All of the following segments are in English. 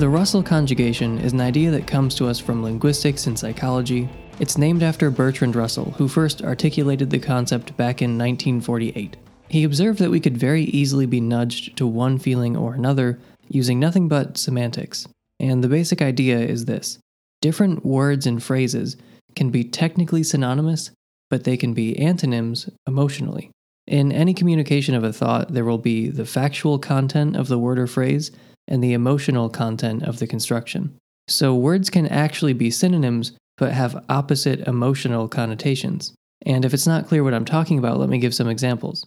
The Russell conjugation is an idea that comes to us from linguistics and psychology. It's named after Bertrand Russell, who first articulated the concept back in 1948. He observed that we could very easily be nudged to one feeling or another using nothing but semantics. And the basic idea is this different words and phrases can be technically synonymous, but they can be antonyms emotionally. In any communication of a thought, there will be the factual content of the word or phrase and the emotional content of the construction. So words can actually be synonyms but have opposite emotional connotations. And if it's not clear what I'm talking about, let me give some examples.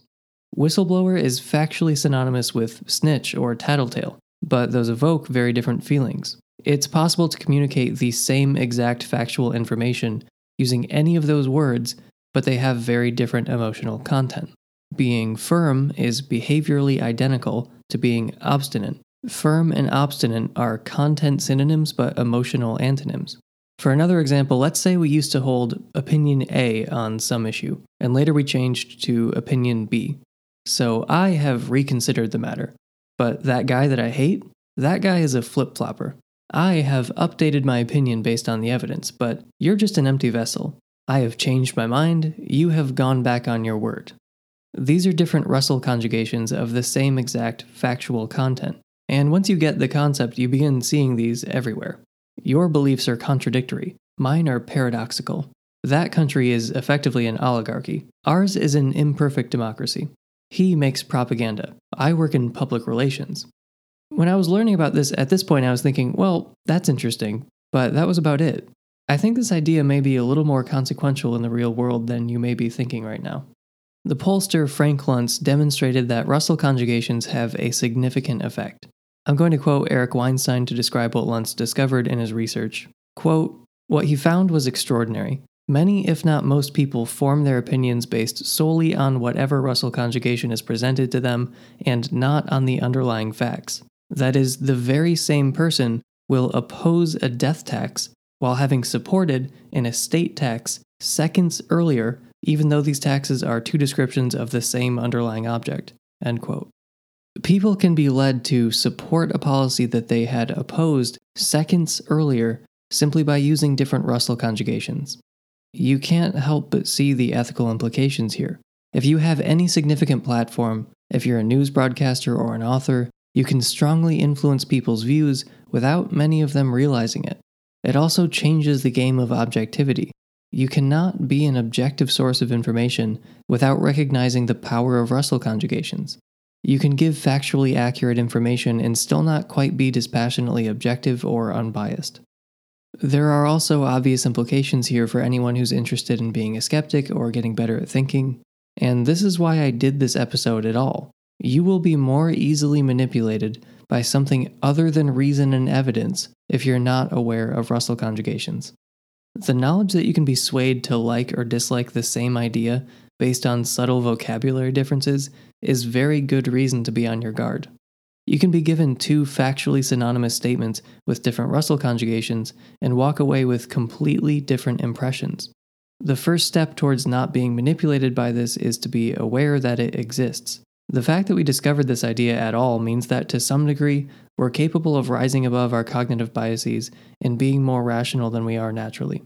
Whistleblower is factually synonymous with snitch or tattletale, but those evoke very different feelings. It's possible to communicate the same exact factual information using any of those words, but they have very different emotional content. Being firm is behaviorally identical to being obstinate. Firm and obstinate are content synonyms but emotional antonyms. For another example, let's say we used to hold opinion A on some issue, and later we changed to opinion B. So I have reconsidered the matter. But that guy that I hate, that guy is a flip flopper. I have updated my opinion based on the evidence, but you're just an empty vessel. I have changed my mind, you have gone back on your word. These are different Russell conjugations of the same exact factual content. And once you get the concept, you begin seeing these everywhere. Your beliefs are contradictory, mine are paradoxical. That country is effectively an oligarchy. Ours is an imperfect democracy. He makes propaganda. I work in public relations. When I was learning about this at this point, I was thinking, well, that's interesting, but that was about it. I think this idea may be a little more consequential in the real world than you may be thinking right now. The pollster Frank Luntz demonstrated that Russell conjugations have a significant effect. I'm going to quote Eric Weinstein to describe what Luntz discovered in his research. Quote, What he found was extraordinary. Many, if not most people, form their opinions based solely on whatever Russell conjugation is presented to them and not on the underlying facts. That is, the very same person will oppose a death tax while having supported an estate tax seconds earlier, even though these taxes are two descriptions of the same underlying object. End quote. People can be led to support a policy that they had opposed seconds earlier simply by using different Russell conjugations. You can't help but see the ethical implications here. If you have any significant platform, if you're a news broadcaster or an author, you can strongly influence people's views without many of them realizing it. It also changes the game of objectivity. You cannot be an objective source of information without recognizing the power of Russell conjugations. You can give factually accurate information and still not quite be dispassionately objective or unbiased. There are also obvious implications here for anyone who's interested in being a skeptic or getting better at thinking, and this is why I did this episode at all. You will be more easily manipulated by something other than reason and evidence if you're not aware of Russell conjugations. The knowledge that you can be swayed to like or dislike the same idea based on subtle vocabulary differences is very good reason to be on your guard. You can be given two factually synonymous statements with different Russell conjugations and walk away with completely different impressions. The first step towards not being manipulated by this is to be aware that it exists. The fact that we discovered this idea at all means that to some degree, we're capable of rising above our cognitive biases and being more rational than we are naturally.